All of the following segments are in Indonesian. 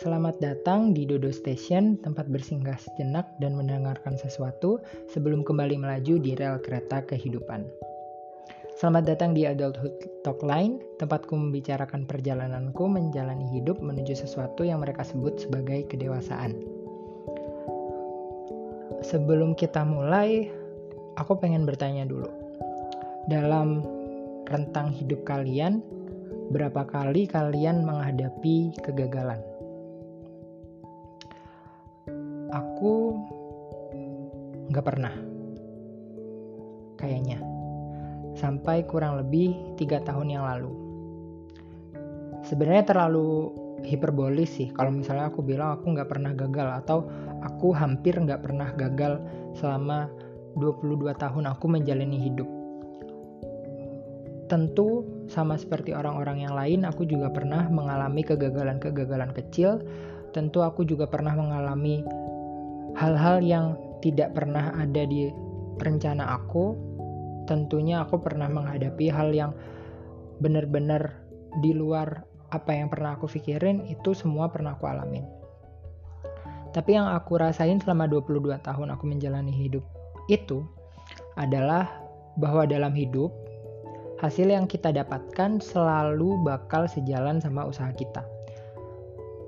Selamat datang di Dodo Station, tempat bersinggah sejenak dan mendengarkan sesuatu sebelum kembali melaju di rel kereta kehidupan. Selamat datang di Adulthood Talk Line, tempatku membicarakan perjalananku menjalani hidup menuju sesuatu yang mereka sebut sebagai kedewasaan. Sebelum kita mulai, aku pengen bertanya dulu. Dalam rentang hidup kalian, berapa kali kalian menghadapi kegagalan? Aku nggak pernah. Kayaknya. Sampai kurang lebih tiga tahun yang lalu. Sebenarnya terlalu hiperbolis sih kalau misalnya aku bilang aku nggak pernah gagal atau aku hampir nggak pernah gagal selama 22 tahun aku menjalani hidup. Tentu sama seperti orang-orang yang lain aku juga pernah mengalami kegagalan-kegagalan kecil. Tentu aku juga pernah mengalami hal-hal yang tidak pernah ada di rencana aku, tentunya aku pernah menghadapi hal yang benar-benar di luar apa yang pernah aku pikirin, itu semua pernah aku alamin. Tapi yang aku rasain selama 22 tahun aku menjalani hidup itu adalah bahwa dalam hidup hasil yang kita dapatkan selalu bakal sejalan sama usaha kita.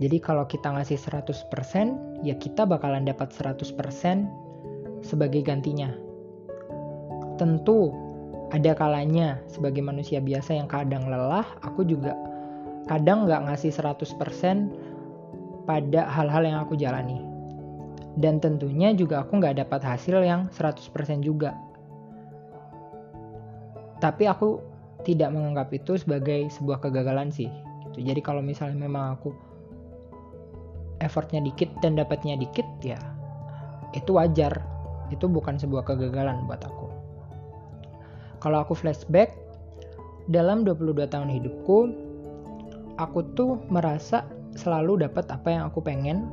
Jadi kalau kita ngasih 100%, ya kita bakalan dapat 100% sebagai gantinya. Tentu ada kalanya sebagai manusia biasa yang kadang lelah, aku juga kadang nggak ngasih 100% pada hal-hal yang aku jalani. Dan tentunya juga aku nggak dapat hasil yang 100% juga. Tapi aku tidak menganggap itu sebagai sebuah kegagalan sih. Gitu. Jadi kalau misalnya memang aku effortnya dikit dan dapatnya dikit ya itu wajar itu bukan sebuah kegagalan buat aku kalau aku flashback dalam 22 tahun hidupku aku tuh merasa selalu dapat apa yang aku pengen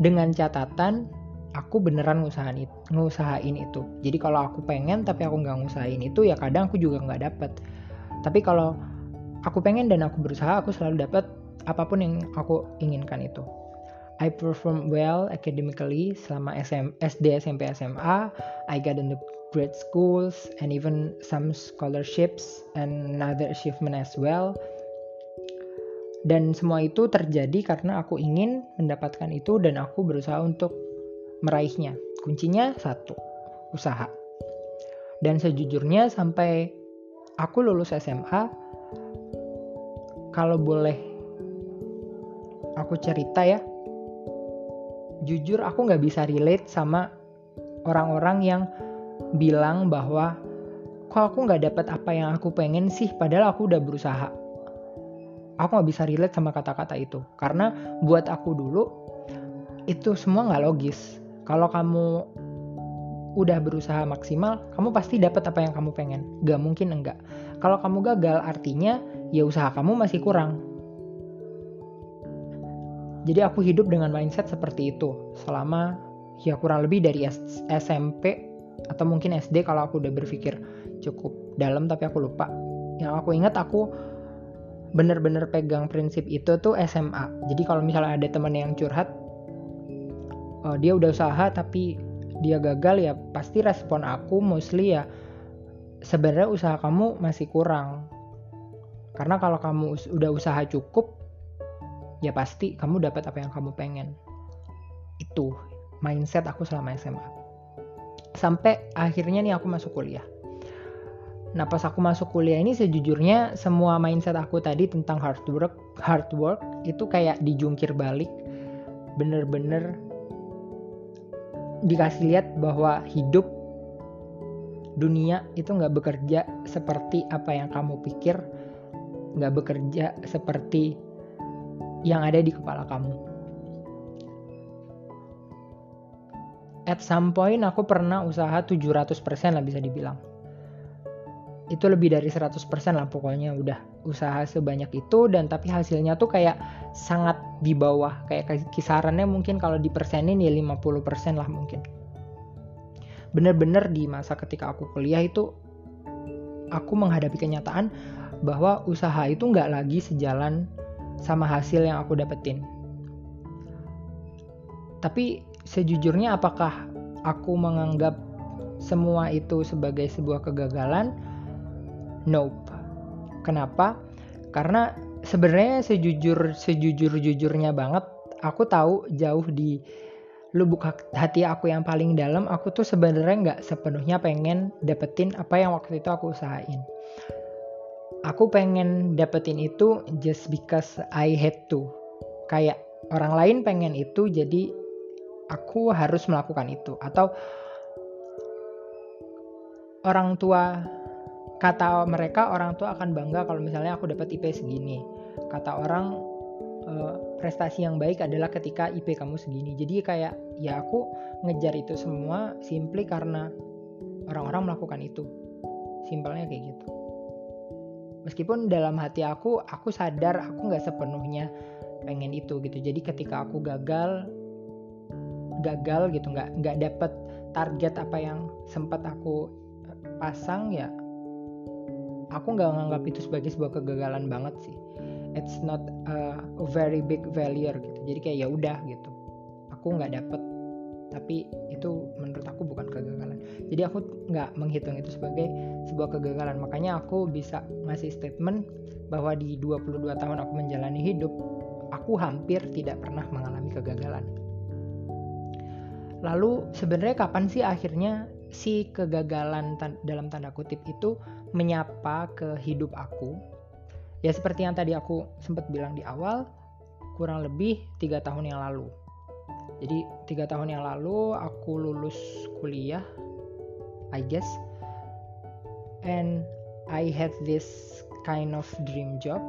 dengan catatan aku beneran ngusahain ngusahain itu. Jadi kalau aku pengen tapi aku nggak ngusahain itu ya kadang aku juga nggak dapet. Tapi kalau aku pengen dan aku berusaha aku selalu dapat apa pun yang aku inginkan itu. I perform well academically selama SM, SD, SMP, SMA. I got into great schools and even some scholarships and another achievement as well. Dan semua itu terjadi karena aku ingin mendapatkan itu dan aku berusaha untuk meraihnya. Kuncinya satu, usaha. Dan sejujurnya sampai aku lulus SMA, kalau boleh aku cerita ya. Jujur aku nggak bisa relate sama orang-orang yang bilang bahwa kok aku nggak dapat apa yang aku pengen sih padahal aku udah berusaha. Aku nggak bisa relate sama kata-kata itu. Karena buat aku dulu itu semua nggak logis. Kalau kamu udah berusaha maksimal kamu pasti dapat apa yang kamu pengen. Gak mungkin enggak kalau kamu gagal artinya ya usaha kamu masih kurang jadi aku hidup dengan mindset seperti itu selama ya kurang lebih dari SMP atau mungkin SD kalau aku udah berpikir cukup dalam tapi aku lupa. Yang aku ingat aku bener-bener pegang prinsip itu tuh SMA. Jadi kalau misalnya ada teman yang curhat, uh, dia udah usaha tapi dia gagal ya pasti respon aku mostly ya sebenarnya usaha kamu masih kurang. Karena kalau kamu udah usaha cukup, ya pasti kamu dapat apa yang kamu pengen. Itu mindset aku selama SMA. Sampai akhirnya nih aku masuk kuliah. Nah pas aku masuk kuliah ini sejujurnya semua mindset aku tadi tentang hard work, hard work itu kayak dijungkir balik. Bener-bener dikasih lihat bahwa hidup dunia itu nggak bekerja seperti apa yang kamu pikir, nggak bekerja seperti yang ada di kepala kamu. At some point aku pernah usaha 700% lah bisa dibilang. Itu lebih dari 100% lah pokoknya udah usaha sebanyak itu dan tapi hasilnya tuh kayak sangat di bawah kayak kisarannya mungkin kalau di persenin ya 50% lah mungkin. Bener-bener di masa ketika aku kuliah itu aku menghadapi kenyataan bahwa usaha itu nggak lagi sejalan sama hasil yang aku dapetin. Tapi sejujurnya apakah aku menganggap semua itu sebagai sebuah kegagalan? Nope. Kenapa? Karena sebenarnya sejujur sejujur jujurnya banget, aku tahu jauh di lubuk hati aku yang paling dalam, aku tuh sebenarnya nggak sepenuhnya pengen dapetin apa yang waktu itu aku usahain. Aku pengen dapetin itu just because I had to. Kayak orang lain pengen itu, jadi aku harus melakukan itu. Atau orang tua kata mereka orang tua akan bangga kalau misalnya aku dapat IP segini kata orang uh, prestasi yang baik adalah ketika IP kamu segini jadi kayak ya aku ngejar itu semua simply karena orang-orang melakukan itu simpelnya kayak gitu meskipun dalam hati aku aku sadar aku nggak sepenuhnya pengen itu gitu. Jadi ketika aku gagal gagal gitu nggak nggak dapet target apa yang sempat aku pasang ya aku nggak nganggap itu sebagai sebuah kegagalan banget sih. It's not a, very big failure gitu. Jadi kayak ya udah gitu. Aku nggak dapet. Tapi itu menurut aku bukan kegagalan. Jadi aku nggak menghitung itu sebagai sebuah kegagalan. Makanya aku bisa ngasih statement bahwa di 22 tahun aku menjalani hidup aku hampir tidak pernah mengalami kegagalan. Lalu sebenarnya kapan sih akhirnya si kegagalan dalam tanda kutip itu menyapa ke hidup aku? Ya seperti yang tadi aku sempat bilang di awal kurang lebih tiga tahun yang lalu jadi tiga tahun yang lalu aku lulus kuliah I guess and I had this kind of dream job.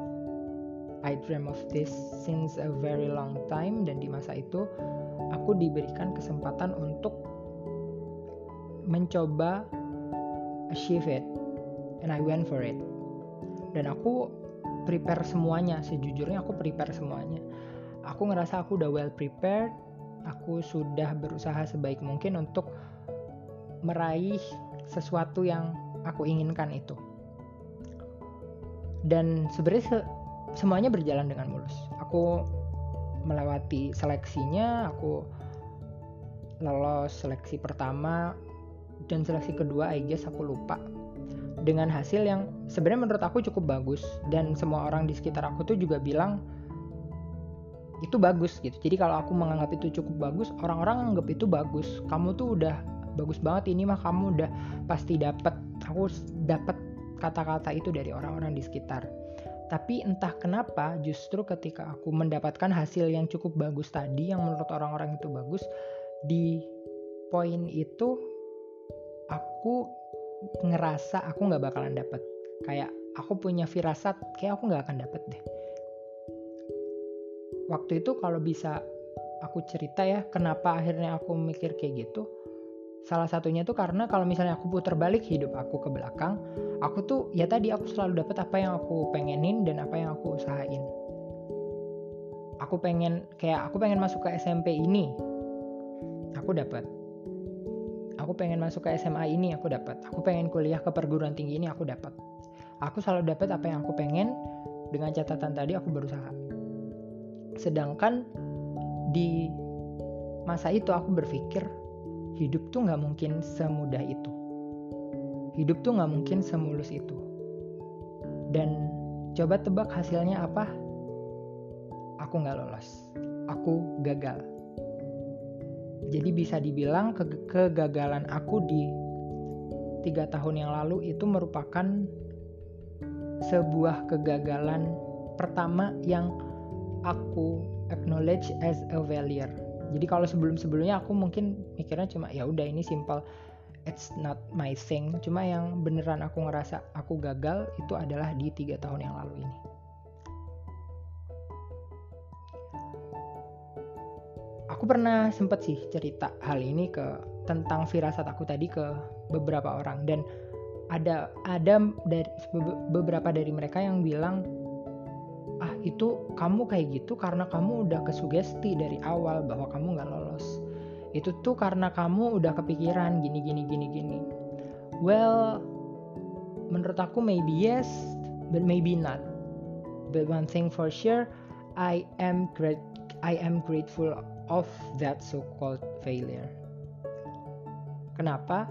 I dream of this since a very long time dan di masa itu aku diberikan kesempatan untuk mencoba achieve it and I went for it. Dan aku prepare semuanya sejujurnya aku prepare semuanya. Aku ngerasa aku udah well prepared aku sudah berusaha sebaik mungkin untuk meraih sesuatu yang aku inginkan itu. Dan sebenarnya se semuanya berjalan dengan mulus. Aku melewati seleksinya aku lolos seleksi pertama dan seleksi kedua I guess aku lupa. Dengan hasil yang sebenarnya menurut aku cukup bagus dan semua orang di sekitar aku tuh juga bilang itu bagus gitu. Jadi kalau aku menganggap itu cukup bagus orang-orang anggap itu bagus. Kamu tuh udah bagus banget ini mah kamu udah pasti dapat aku dapat kata-kata itu dari orang-orang di sekitar. Tapi entah kenapa justru ketika aku mendapatkan hasil yang cukup bagus tadi yang menurut orang-orang itu bagus di poin itu aku ngerasa aku nggak bakalan dapet. Kayak aku punya firasat kayak aku nggak akan dapet deh waktu itu kalau bisa aku cerita ya kenapa akhirnya aku mikir kayak gitu. Salah satunya tuh karena kalau misalnya aku putar balik hidup aku ke belakang aku tuh ya tadi aku selalu dapet apa yang aku pengenin dan apa yang aku usahain. Aku pengen kayak aku pengen masuk ke SMP ini aku dapat aku pengen masuk ke SMA ini aku dapat aku pengen kuliah ke perguruan tinggi ini aku dapat aku selalu dapat apa yang aku pengen. Dengan catatan tadi aku berusaha sedangkan di masa itu aku berpikir hidup tuh nggak mungkin semudah itu. Hidup tuh nggak mungkin semulus itu. Dan coba tebak hasilnya apa? Aku nggak lolos. Aku gagal. Jadi bisa dibilang ke kegagalan aku di tiga tahun yang lalu itu merupakan sebuah kegagalan pertama yang aku acknowledge as a failure. Jadi kalau sebelum-sebelumnya aku mungkin mikirnya cuma ya udah ini simple it's not my thing. Cuma yang beneran aku ngerasa aku gagal itu adalah di tiga tahun yang lalu ini. aku pernah sempet sih cerita hal ini ke tentang firasat aku tadi ke beberapa orang dan ada ada dari beberapa dari mereka yang bilang itu kamu kayak gitu karena kamu udah kesugesti dari awal bahwa kamu nggak lolos itu tuh karena kamu udah kepikiran gini gini gini gini well menurut aku maybe yes but maybe not but one thing for sure I am great I am grateful of that so-called failure. Kenapa?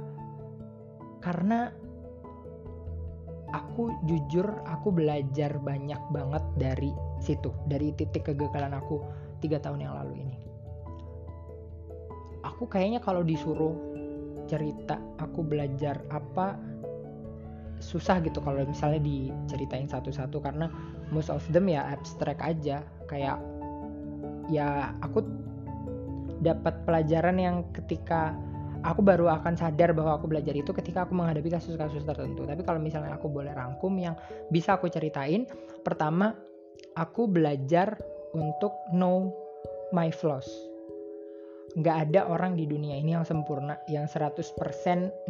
Karena aku jujur aku belajar banyak banget dari situ dari titik kegagalan aku tiga tahun yang lalu ini. Aku kayaknya kalau disuruh cerita aku belajar apa susah gitu kalau misalnya diceritain satu-satu karena most of them ya abstrak aja. Kayak ya aku dapat pelajaran yang ketika aku baru akan sadar bahwa aku belajar itu ketika aku menghadapi kasus-kasus tertentu. Tapi kalau misalnya aku boleh rangkum yang bisa aku ceritain, pertama aku belajar untuk know my flaws. Nggak ada orang di dunia ini yang sempurna, yang 100%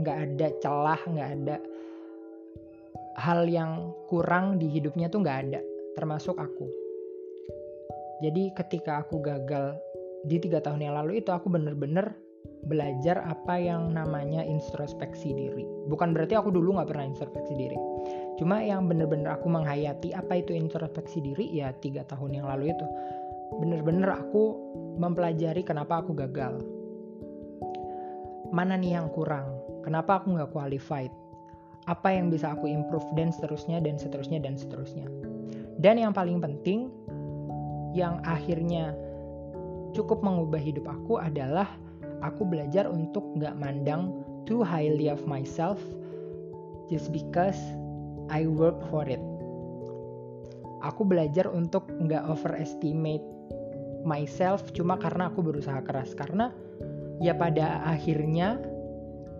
nggak ada celah, nggak ada hal yang kurang di hidupnya tuh nggak ada, termasuk aku. Jadi ketika aku gagal di tiga tahun yang lalu itu aku bener-bener belajar apa yang namanya introspeksi diri. Bukan berarti aku dulu nggak pernah introspeksi diri. Cuma yang bener-bener aku menghayati apa itu introspeksi diri ya tiga tahun yang lalu itu. Bener-bener aku mempelajari kenapa aku gagal. Mana nih yang kurang? Kenapa aku nggak qualified? Apa yang bisa aku improve dan seterusnya dan seterusnya dan seterusnya. Dan yang paling penting, yang akhirnya cukup mengubah hidup aku adalah aku belajar untuk nggak mandang too highly of myself just because I work for it. Aku belajar untuk nggak overestimate myself cuma karena aku berusaha keras. Karena ya pada akhirnya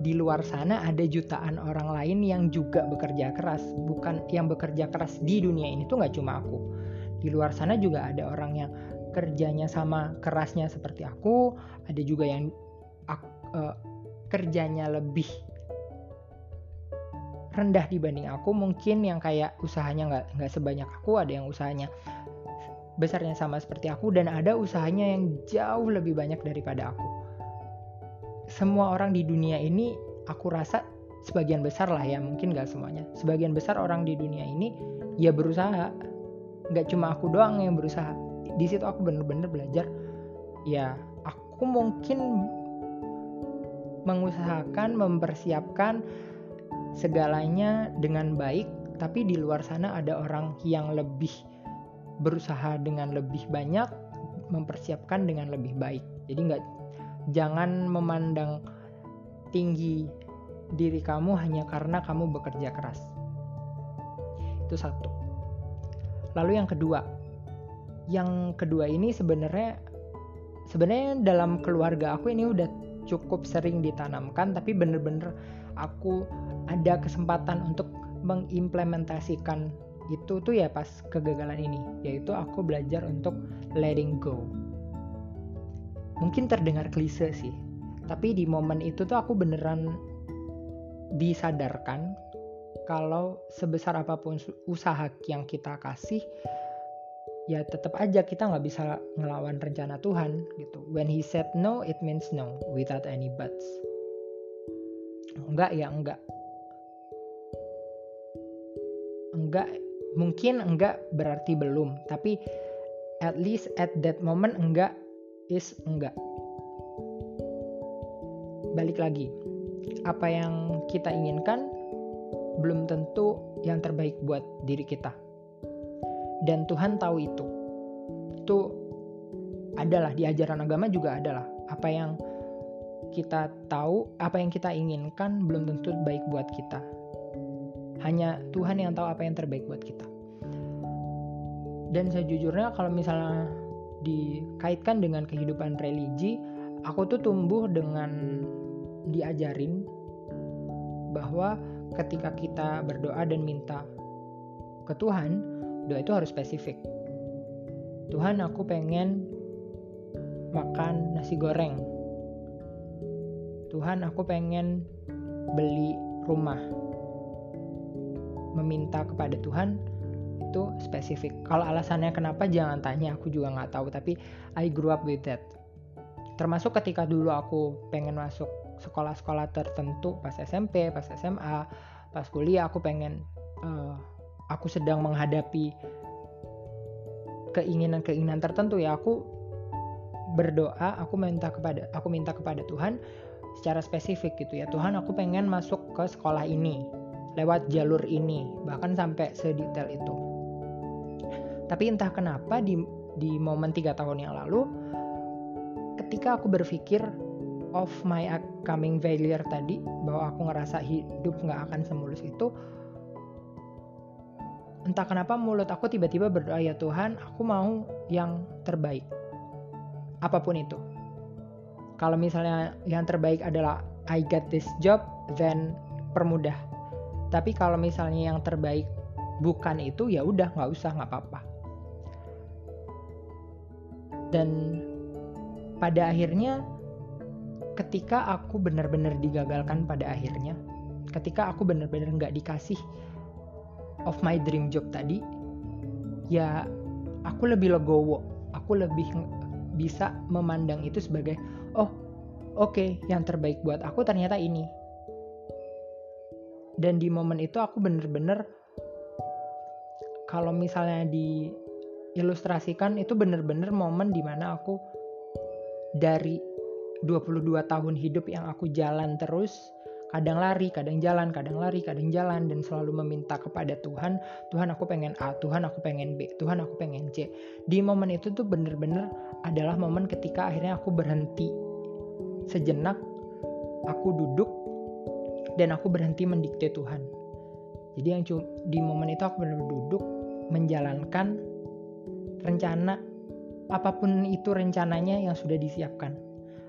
di luar sana ada jutaan orang lain yang juga bekerja keras. Bukan yang bekerja keras di dunia ini tuh nggak cuma aku. Di luar sana juga ada orang yang kerjanya sama kerasnya seperti aku ada juga yang uh, kerjanya lebih rendah dibanding aku mungkin yang kayak usahanya nggak nggak sebanyak aku ada yang usahanya besarnya sama seperti aku dan ada usahanya yang jauh lebih banyak daripada aku. Semua orang di dunia ini aku rasa sebagian besar lah ya mungkin nggak semuanya. Sebagian besar orang di dunia ini ya berusaha. Nggak cuma aku doang yang berusaha. Di situ aku bener-bener belajar ya aku mungkin mengusahakan mempersiapkan segalanya dengan baik tapi di luar sana ada orang yang lebih berusaha dengan lebih banyak mempersiapkan dengan lebih baik. Jadi nggak jangan memandang tinggi diri kamu hanya karena kamu bekerja keras. Itu satu. Lalu yang kedua. Yang kedua ini sebenarnya sebenarnya dalam keluarga aku ini udah cukup sering ditanamkan tapi bener-bener aku ada kesempatan untuk mengimplementasikan itu tuh ya pas kegagalan ini yaitu aku belajar untuk letting go. Mungkin terdengar klise sih tapi di momen itu tuh aku beneran disadarkan kalau sebesar apa pun usaha yang kita kasih ya tetap aja kita nggak bisa ngelawan rencana Tuhan gitu. When he said no, it means no without any buts. Enggak ya enggak. Enggak mungkin enggak berarti belum, tapi at least at that moment enggak is enggak. Balik lagi, apa yang kita inginkan belum tentu yang terbaik buat diri kita dan Tuhan tahu itu. Itu adalah di ajaran agama juga adalah. Apa yang kita tahu apa yang kita inginkan belum tentu baik buat kita. Hanya Tuhan yang tahu apa yang terbaik buat kita. Dan sejujurnya kalau misalnya dikaitkan dengan kehidupan religi aku tuh tumbuh dengan diajarin bahwa ketika kita berdoa dan minta ke Tuhan doa itu harus spesifik. Tuhan aku pengen makan nasi goreng. Tuhan aku pengen beli rumah. Meminta kepada Tuhan itu spesifik. Kalau alasannya kenapa jangan tanya aku juga nggak tahu. Tapi I grew up with that. Termasuk ketika dulu aku pengen masuk sekolah-sekolah tertentu pas SMP, pas SMA, pas kuliah aku pengen uh, aku sedang menghadapi keinginan-keinginan tertentu ya aku berdoa aku minta kepada aku minta kepada Tuhan secara spesifik gitu ya. Tuhan aku pengen masuk ke sekolah ini lewat jalur ini bahkan sampai sedetail itu. Tapi entah kenapa di di momen tiga tahun yang lalu ketika aku berpikir of my upcoming failure tadi bahwa aku ngerasa hidup nggak akan semulus itu entah kenapa mulut aku tiba-tiba berdoa ya Tuhan aku mau yang terbaik. Apa pun itu. Kalau misalnya yang terbaik adalah I get this job then permudah. Tapi kalau misalnya yang terbaik bukan itu ya udah nggak usah nggak apa-apa. Dan pada akhirnya ketika aku benar-benar digagalkan pada akhirnya ketika aku benar-benar nggak dikasih of my dream job tadi ya aku lebih legowo. Aku lebih bisa memandang itu sebagai oh oke okay, yang terbaik buat aku ternyata ini. Dan di momen itu aku bener-bener kalau misalnya diilustrasikan itu bener-bener momen di mana aku dari 22 tahun hidup yang aku jalan terus kadang lari, kadang jalan, kadang lari, kadang jalan dan selalu meminta kepada Tuhan, Tuhan aku pengen A, Tuhan aku pengen B, Tuhan aku pengen C. Di momen itu tuh bener-bener adalah momen ketika akhirnya aku berhenti sejenak, aku duduk dan aku berhenti mendikte Tuhan. Jadi yang di momen itu aku benar-benar duduk menjalankan rencana apa pun itu rencananya yang sudah disiapkan.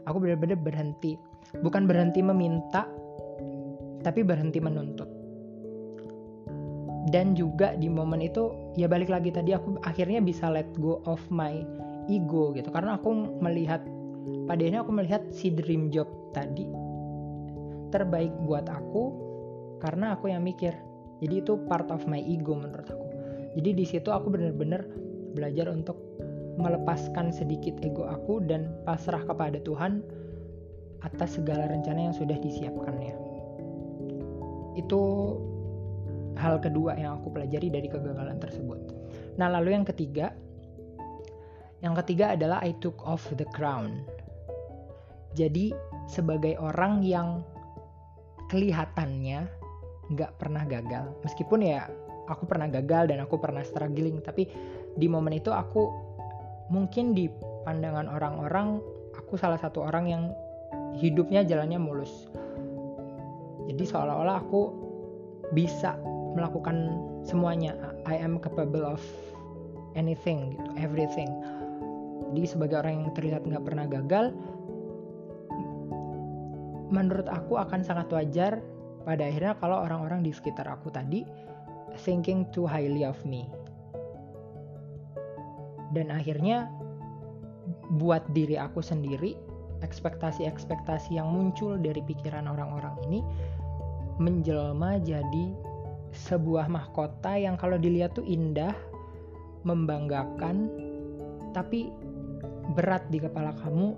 Aku benar-benar berhenti, bukan berhenti meminta, tapi berhenti menuntut. Dan juga di momen itu ya balik lagi tadi aku akhirnya bisa let go of my ego gitu karena aku melihat pada ini aku melihat si dream job tadi terbaik buat aku karena aku yang mikir. Jadi itu part of my ego menurut aku. Jadi di situ aku benar-benar belajar untuk melepaskan sedikit ego aku dan pasrah kepada Tuhan atas segala rencana yang sudah disiapkannya itu hal kedua yang aku pelajari dari kegagalan tersebut. Nah, lalu yang ketiga, yang ketiga adalah I took off the crown. Jadi sebagai orang yang kelihatannya nggak pernah gagal, meskipun ya aku pernah gagal dan aku pernah struggling, tapi di momen itu aku mungkin di pandangan orang-orang aku salah satu orang yang hidupnya jalannya mulus jadi seolah-olah aku bisa melakukan semuanya. I am capable of anything gitu everything. Jadi sebagai orang yang terlihat nggak pernah gagal menurut aku akan sangat wajar pada akhirnya kalau orang-orang di sekitar aku tadi thinking too highly of me. Dan akhirnya buat diri aku sendiri ekspektasi-ekspektasi yang muncul dari pikiran orang-orang ini menjelma jadi sebuah mahkota yang kalau dilihat tuh indah, membanggakan, tapi berat di kepala kamu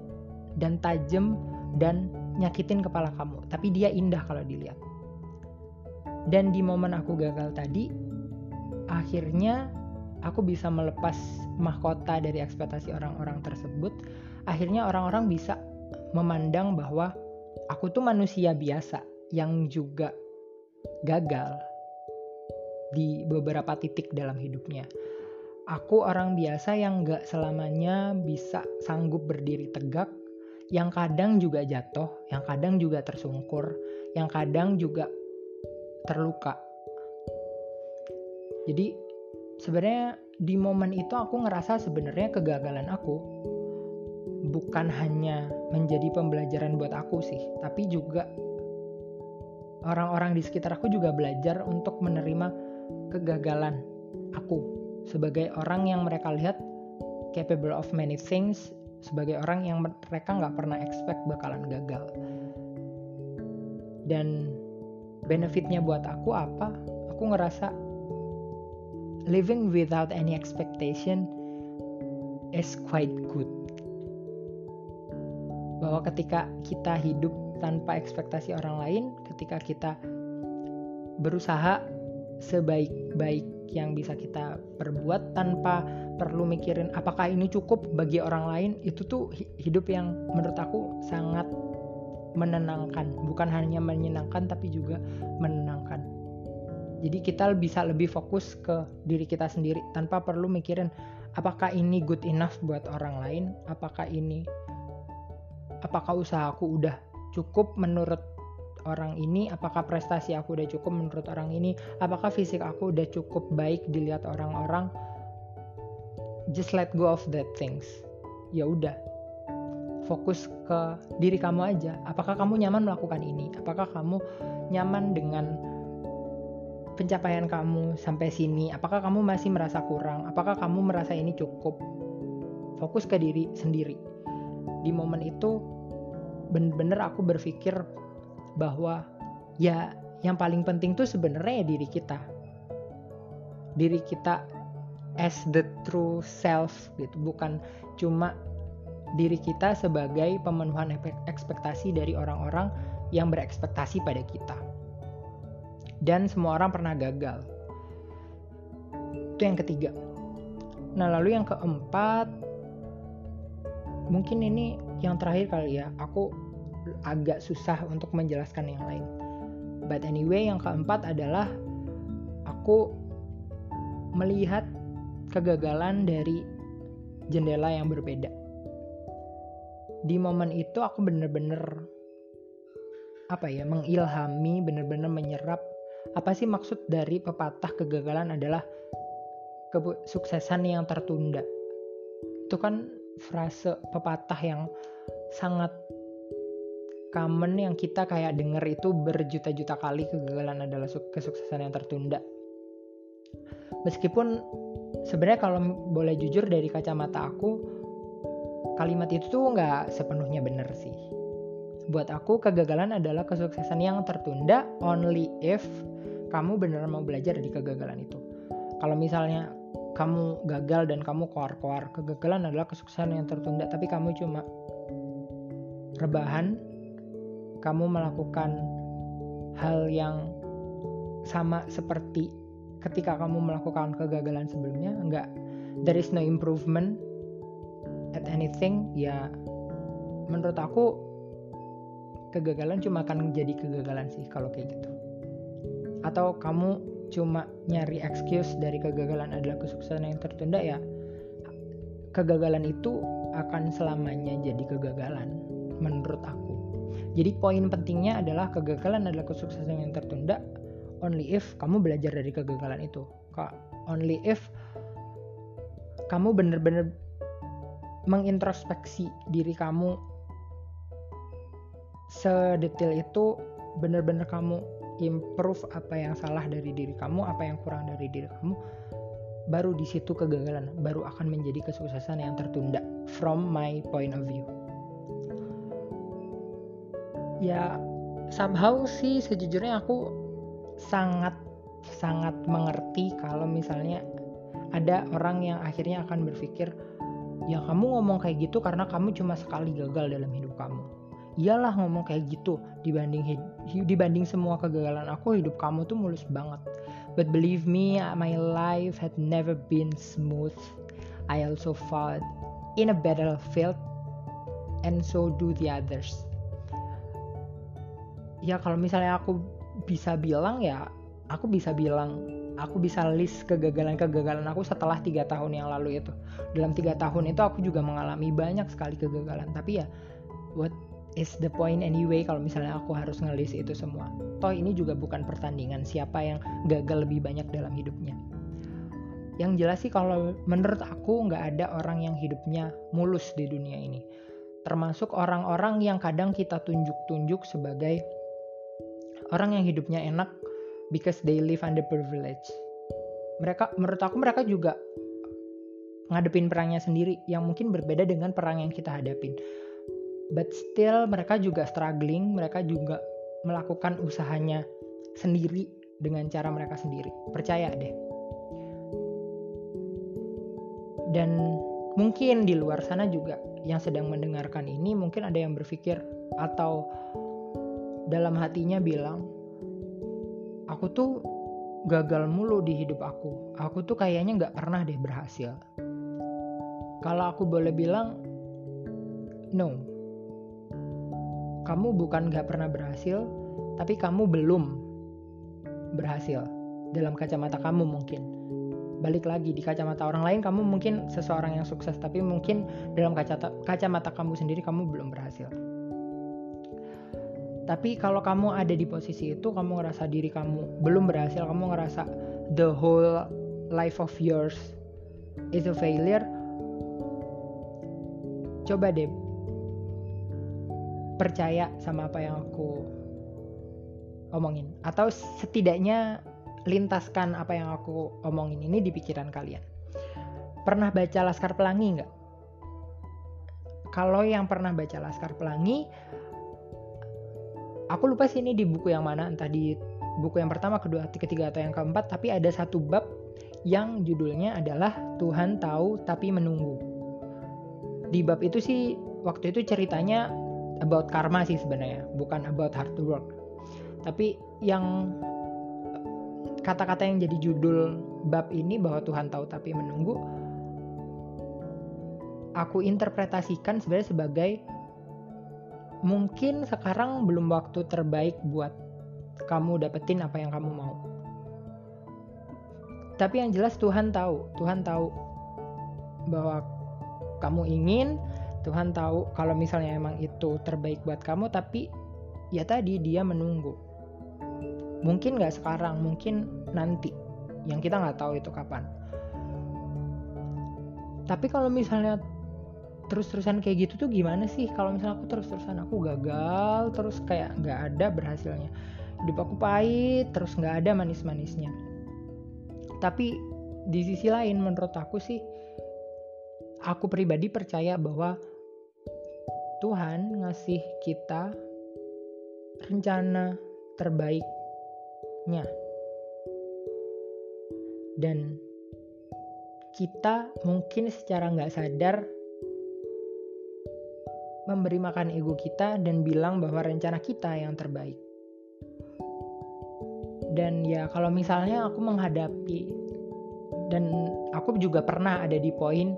dan tajam dan nyakitin kepala kamu. Tapi dia indah kalau dilihat. Dan di momen aku gagal tadi, akhirnya aku bisa melepas mahkota dari ekspektasi orang-orang tersebut. Akhirnya orang-orang bisa memandang bahwa aku tuh manusia biasa yang juga gagal di beberapa titik dalam hidupnya. Aku orang biasa yang gak selamanya bisa sanggup berdiri tegak, yang kadang juga jatuh, yang kadang juga tersungkur, yang kadang juga terluka. Jadi sebenarnya di momen itu aku ngerasa sebenarnya kegagalan aku bukan hanya menjadi pembelajaran buat aku sih, tapi juga orang-orang di sekitar aku juga belajar untuk menerima kegagalan aku sebagai orang yang mereka lihat capable of many things, sebagai orang yang mereka nggak pernah expect bakalan gagal. Dan benefitnya buat aku apa? Aku ngerasa living without any expectation is quite good bahwa ketika kita hidup tanpa ekspektasi orang lain, ketika kita berusaha sebaik-baik yang bisa kita perbuat tanpa perlu mikirin apakah ini cukup bagi orang lain itu tuh hidup yang menurut aku sangat menenangkan. Bukan hanya menyenangkan tapi juga menenangkan. Jadi kita bisa lebih fokus ke diri kita sendiri tanpa perlu mikirin apakah ini good enough buat orang lain apakah ini apakah usahaku udah cukup menurut orang ini? Apakah prestasi aku udah cukup menurut orang ini? Apakah fisik aku udah cukup baik dilihat orang-orang? Just let go of that things. Ya udah. Fokus ke diri kamu aja. Apakah kamu nyaman melakukan ini? Apakah kamu nyaman dengan pencapaian kamu sampai sini? Apakah kamu masih merasa kurang? Apakah kamu merasa ini cukup? Fokus ke diri sendiri. Di momen itu bener-bener aku berpikir bahwa ya yang paling penting tuh sebenarnya ya diri kita. Diri kita as the true self gitu. Bukan cuma diri kita sebagai pemenuhan ekspektasi dari orang-orang yang berekspektasi pada kita. Dan semua orang pernah gagal. Itu yang ketiga. Nah lalu yang keempat mungkin ini yang terakhir kali ya aku agak susah untuk menjelaskan yang lain. But anyway, yang keempat adalah aku melihat kegagalan dari jendela yang berbeda. Di momen itu aku bener-bener apa ya mengilhami, bener-bener menyerap apa sih maksud dari pepatah kegagalan adalah kesuksesan yang tertunda. Itu kan frase pepatah yang sangat common yang kita kayak denger itu berjuta-juta kali kegagalan adalah kesuksesan yang tertunda. Meskipun sebenarnya kalau boleh jujur dari kacamata aku, kalimat itu tuh nggak sepenuhnya benar sih. Buat aku kegagalan adalah kesuksesan yang tertunda only if kamu benar mau belajar dari kegagalan itu. Kalau misalnya kamu gagal dan kamu koar-koar, kegagalan adalah kesuksesan yang tertunda tapi kamu cuma rebahan kamu melakukan hal yang sama seperti ketika kamu melakukan kegagalan sebelumnya enggak. There is no improvement at anything ya menurut aku kegagalan cuma akan jadi kegagalan sih kalau kayak gitu. Atau kamu cuma nyari excuse dari kegagalan adalah kesuksesan yang tertunda ya kegagalan itu akan selamanya jadi kegagalan menurut aku. Jadi poin pentingnya adalah kegagalan adalah kesuksesan yang tertunda. Only if kamu belajar dari kegagalan itu. Only if kamu benar-benar mengintrospeksi diri kamu sedetail itu benar-benar kamu improve apa yang salah dari diri kamu, apa yang kurang dari diri kamu, baru di situ kegagalan, baru akan menjadi kesuksesan yang tertunda from my point of view ya somehow sih sejujurnya aku sangat sangat mengerti kalau misalnya ada orang yang akhirnya akan berpikir ya kamu ngomong kayak gitu karena kamu cuma sekali gagal dalam hidup kamu. Iyalah ngomong kayak gitu dibanding dibanding semua kegagalan aku hidup kamu tuh mulus banget. But believe me my life had never been smooth. I also fought in a battlefield and so do the others ya kalau misalnya aku bisa bilang ya aku bisa bilang aku bisa list kegagalan-kegagalan aku setelah tiga tahun yang lalu itu. Dalam tiga tahun itu aku juga mengalami banyak sekali kegagalan. Tapi ya what is the point anyway kalau misalnya aku harus ngelis itu semua? Toh ini juga bukan pertandingan siapa yang gagal lebih banyak dalam hidupnya. Yang jelas sih kalau menurut aku nggak ada orang yang hidupnya mulus di dunia ini. Termasuk orang-orang yang kadang kita tunjuk-tunjuk sebagai orang yang hidupnya enak because they live under privilege. Mereka menurut aku mereka juga ngadepin perangnya sendiri yang mungkin berbeda dengan perang yang kita hadapin. But still mereka juga struggling, mereka juga melakukan usahanya sendiri dengan cara mereka sendiri. Percaya deh. Dan mungkin di luar sana juga yang sedang mendengarkan ini mungkin ada yang berpikir atau dalam hatinya bilang aku tuh gagal mulu di hidup aku. Aku tuh kayaknya nggak pernah deh berhasil. Kalau aku boleh bilang, no. Kamu bukan nggak pernah berhasil, tapi kamu belum berhasil dalam kacamata kamu mungkin. Balik lagi di kacamata orang lain kamu mungkin seseorang yang sukses, tapi mungkin dalam kacamata kacamata kamu sendiri kamu belum berhasil. Tapi kalau kamu ada di posisi itu, kamu ngerasa diri kamu belum berhasil, kamu ngerasa the whole life of yours is a failure. Coba deh percaya sama apa yang aku omongin atau setidaknya lintaskan apa yang aku omongin ini di pikiran kalian. Pernah baca Laskar Pelangi nggak? Kalau yang pernah baca Laskar Pelangi, aku lupa sih ini di buku yang mana entah di buku yang pertama kedua ketiga atau yang keempat tapi ada satu bab yang judulnya adalah Tuhan tahu tapi menunggu. Di bab itu sih waktu itu ceritanya about karma sih sebenarnya bukan about hard work. Tapi yang kata-kata yang jadi judul bab ini bahwa Tuhan tahu tapi menunggu aku interpretasikan sebenarnya sebagai mungkin sekarang belum waktu terbaik buat kamu dapetin apa yang kamu mau. Tapi yang jelas Tuhan tahu, Tuhan tahu bahwa kamu ingin, Tuhan tahu kalau misalnya emang itu terbaik buat kamu, tapi ya tadi dia menunggu. Mungkin nggak sekarang, mungkin nanti. Yang kita nggak tahu itu kapan. Tapi kalau misalnya terus-terusan kayak gitu tuh gimana sih? Kalau misalnya aku terus-terusan aku gagal terus kayak nggak ada berhasilnya. Hidup aku pahit terus nggak ada manis-manisnya. Tapi di sisi lain menurut aku sih aku pribadi percaya bahwa Tuhan ngasih kita rencana terbaiknya. Dan kita mungkin secara nggak sadar memberi makan ego kita dan bilang bahwa rencana kita yang terbaik. Dan ya kalau misalnya aku menghadapi dan aku juga pernah ada di poin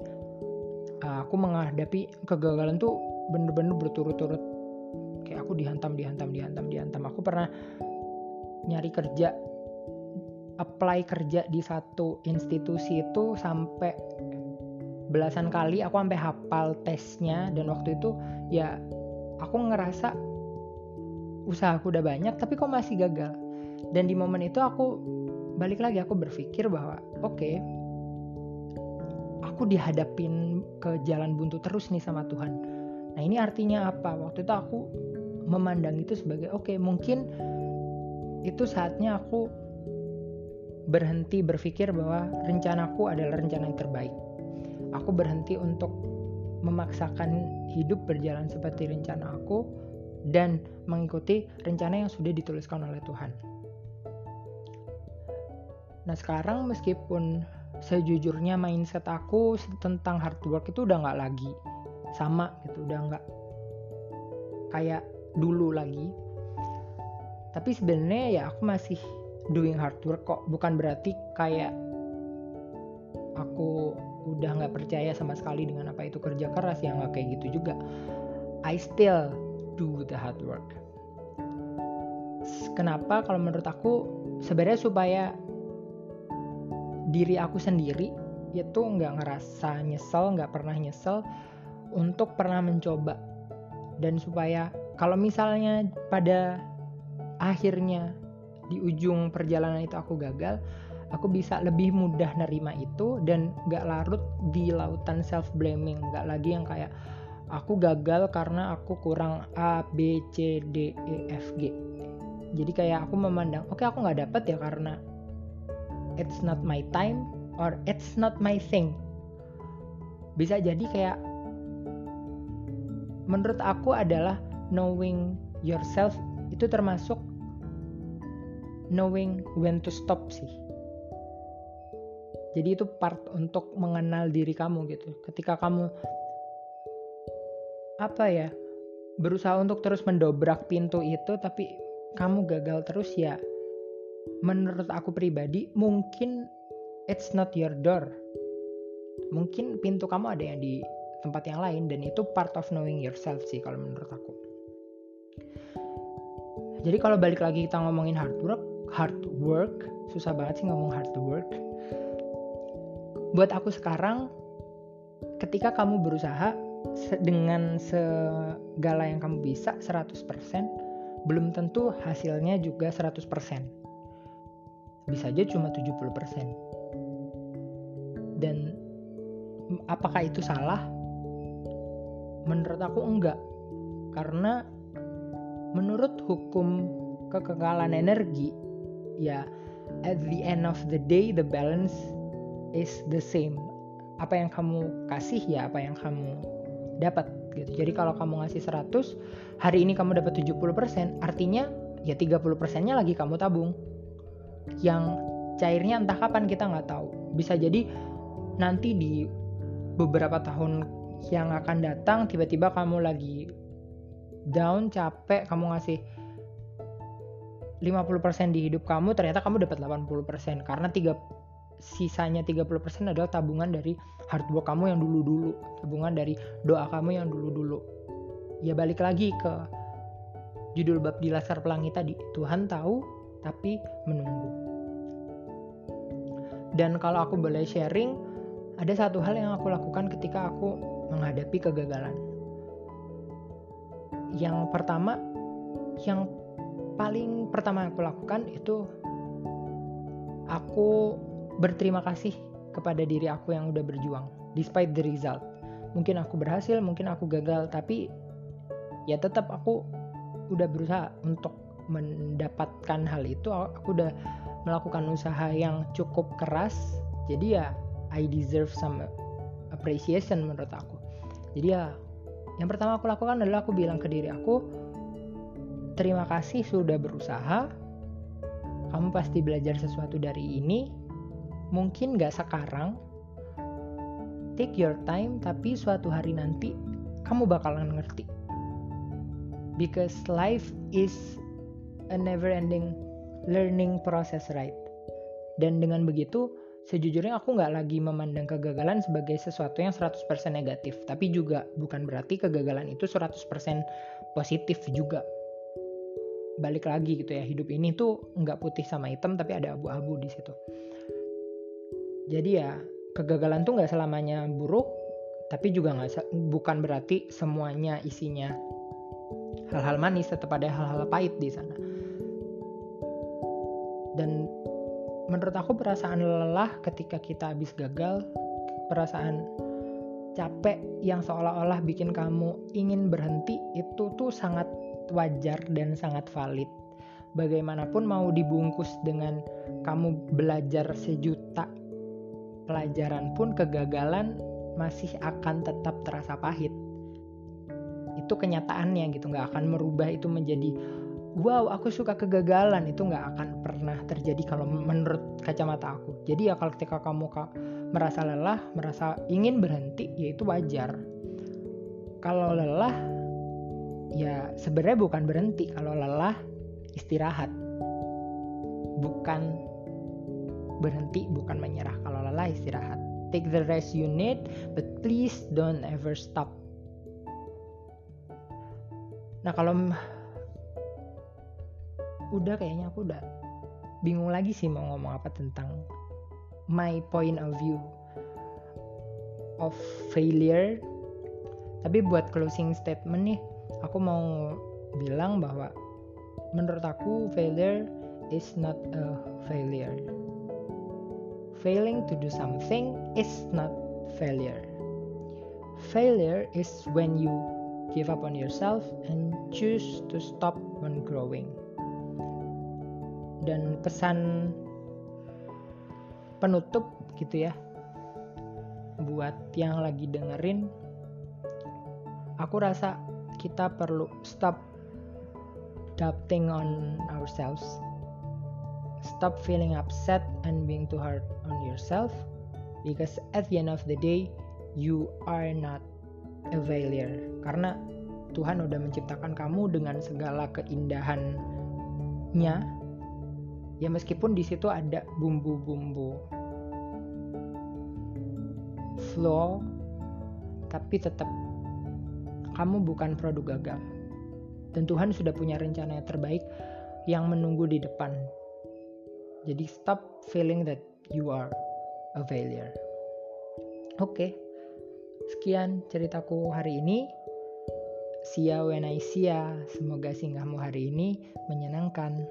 uh, aku menghadapi kegagalan tuh bener-bener berturut-turut kayak aku dihantam dihantam dihantam dihantam aku pernah nyari kerja apply kerja di satu institusi itu sampai belasan kali aku sampai hafal tesnya dan waktu itu ya aku ngerasa usaha aku udah banyak tapi kok masih gagal. Dan di momen itu aku balik lagi aku berpikir bahwa oke okay, aku dihadapin ke jalan buntu terus nih sama Tuhan. Nah ini artinya apa? Waktu itu aku memandang itu sebagai oke okay, mungkin itu saatnya aku berhenti berpikir bahwa rencanaku adalah rencana yang terbaik aku berhenti untuk memaksakan hidup berjalan seperti rencana aku dan mengikuti rencana yang sudah dituliskan oleh Tuhan. Nah sekarang meskipun sejujurnya mindset aku tentang hard work itu udah nggak lagi sama gitu, udah nggak kayak dulu lagi. Tapi sebenarnya ya aku masih doing hard work kok, bukan berarti kayak aku udah nggak percaya sama sekali dengan apa itu kerja keras yang nggak kayak gitu juga. I still do the hard work. Kenapa? Kalau menurut aku sebenarnya supaya diri aku sendiri itu nggak ngerasa nyesel nggak pernah nyesel untuk pernah mencoba. Dan supaya kalau misalnya pada akhirnya di ujung perjalanan itu aku gagal aku bisa lebih mudah nerima itu dan gak larut di lautan self blaming gak lagi yang kayak aku gagal karena aku kurang A B C D E F G. Jadi kayak aku memandang oke okay, aku nggak dapet ya karena it's not my time or it's not my thing. Bisa jadi kayak menurut aku adalah knowing yourself itu termasuk knowing when to stop sih jadi itu part untuk mengenal diri kamu gitu. Ketika kamu apa ya berusaha untuk terus mendobrak pintu itu tapi kamu gagal terus ya menurut aku pribadi mungkin it's not your door. Mungkin pintu kamu ada yang di tempat yang lain dan itu part of knowing yourself sih kalau menurut aku. Jadi kalau balik lagi kita ngomongin hard work hard work susah banget sih ngomong hard work buat aku sekarang ketika kamu berusaha dengan segala yang kamu bisa 100% belum tentu hasilnya juga 100% bisa aja cuma 70% dan apakah itu salah? Menurut aku enggak. Karena menurut hukum kekekalan energi ya at the end of the day the balance is the same. Apa yang kamu kasih ya apa yang kamu dapat gitu. Jadi kalau kamu ngasih 100 hari ini kamu dapat 70% artinya ya 30% nya lagi kamu tabung. Yang cairnya entah kapan kita nggak tahu. Bisa jadi nanti di beberapa tahun yang akan datang tiba-tiba kamu lagi down capek kamu ngasih 50% di hidup kamu ternyata kamu dapat 80% karena tiga sisanya 30% adalah tabungan dari hard work kamu yang dulu-dulu tabungan dari doa kamu yang dulu-dulu ya balik lagi ke judul bab di Laskar Pelangi tadi Tuhan tahu tapi menunggu dan kalau aku boleh sharing ada satu hal yang aku lakukan ketika aku menghadapi kegagalan. Yang pertama, yang paling pertama yang aku lakukan itu aku berterima kasih kepada diri aku yang udah berjuang despite the result. Mungkin aku berhasil, mungkin aku gagal, tapi ya tetap aku udah berusaha untuk mendapatkan hal itu. Aku udah melakukan usaha yang cukup keras. Jadi ya I deserve some appreciation menurut aku jadi ya yang pertama aku lakukan adalah aku bilang ke diri aku terima kasih sudah berusaha kamu pasti belajar sesuatu dari ini mungkin gak sekarang take your time tapi suatu hari nanti kamu bakalan ngerti because life is a never ending learning process right dan dengan begitu sejujurnya aku nggak lagi memandang kegagalan sebagai sesuatu yang 100% negatif, tapi juga bukan berarti kegagalan itu 100% positif juga. Balik lagi gitu ya, hidup ini tuh nggak putih sama hitam tapi ada abu-abu di situ. Jadi ya, kegagalan tuh nggak selamanya buruk, tapi juga nggak bukan berarti semuanya isinya hal-hal manis, tetap ada hal-hal pahit di sana. Dan menurut aku perasaan lelah ketika kita habis gagal, perasaan capek yang seolah-olah bikin kamu ingin berhenti itu tuh sangat wajar dan sangat valid. Bagaimanapun mau dibungkus dengan kamu belajar sejuta pelajaran pun kegagalan masih akan tetap terasa pahit. Itu kenyataannya gitu, nggak akan merubah itu menjadi wow aku suka kegagalan. Itu nggak akan pernah terjadi kalau menurut kacamata aku. Jadi ya kalau ketika kamu merasa lelah merasa ingin berhenti ya itu wajar. Kalau lelah ya sebenarnya bukan berhenti. Kalau lelah istirahat. Bukan berhenti bukan menyerah. Kalau lelah istirahat. Take the rest you need but please don't ever stop. Nah kalau udah kayaknya aku udah bingung lagi sih mau ngomong apa tentang my point of view of failure. Tapi buat closing statement nih aku mau bilang bahwa menurut aku failure is not a failure failing to do something is not failure. Failure is when you give up on yourself and choose to stop when growing. Dan pesan penutup gitu ya buat yang lagi dengerin aku rasa kita perlu stop doubting on ourselves stop feeling upset and being too hard on yourself because at the end of the day you are not a failure. Karena Tuhan udah menciptakan kamu dengan segala keindahannya. Ya meskipun di situ ada bumbu-bumbu flow tapi tetap kamu bukan produk gagal dan Tuhan sudah punya rencana yang terbaik yang menunggu di depan jadi stop feeling that you are a failure oke okay. sekian ceritaku hari ini See ya ya. Semoga singgahmu hari ini menyenangkan.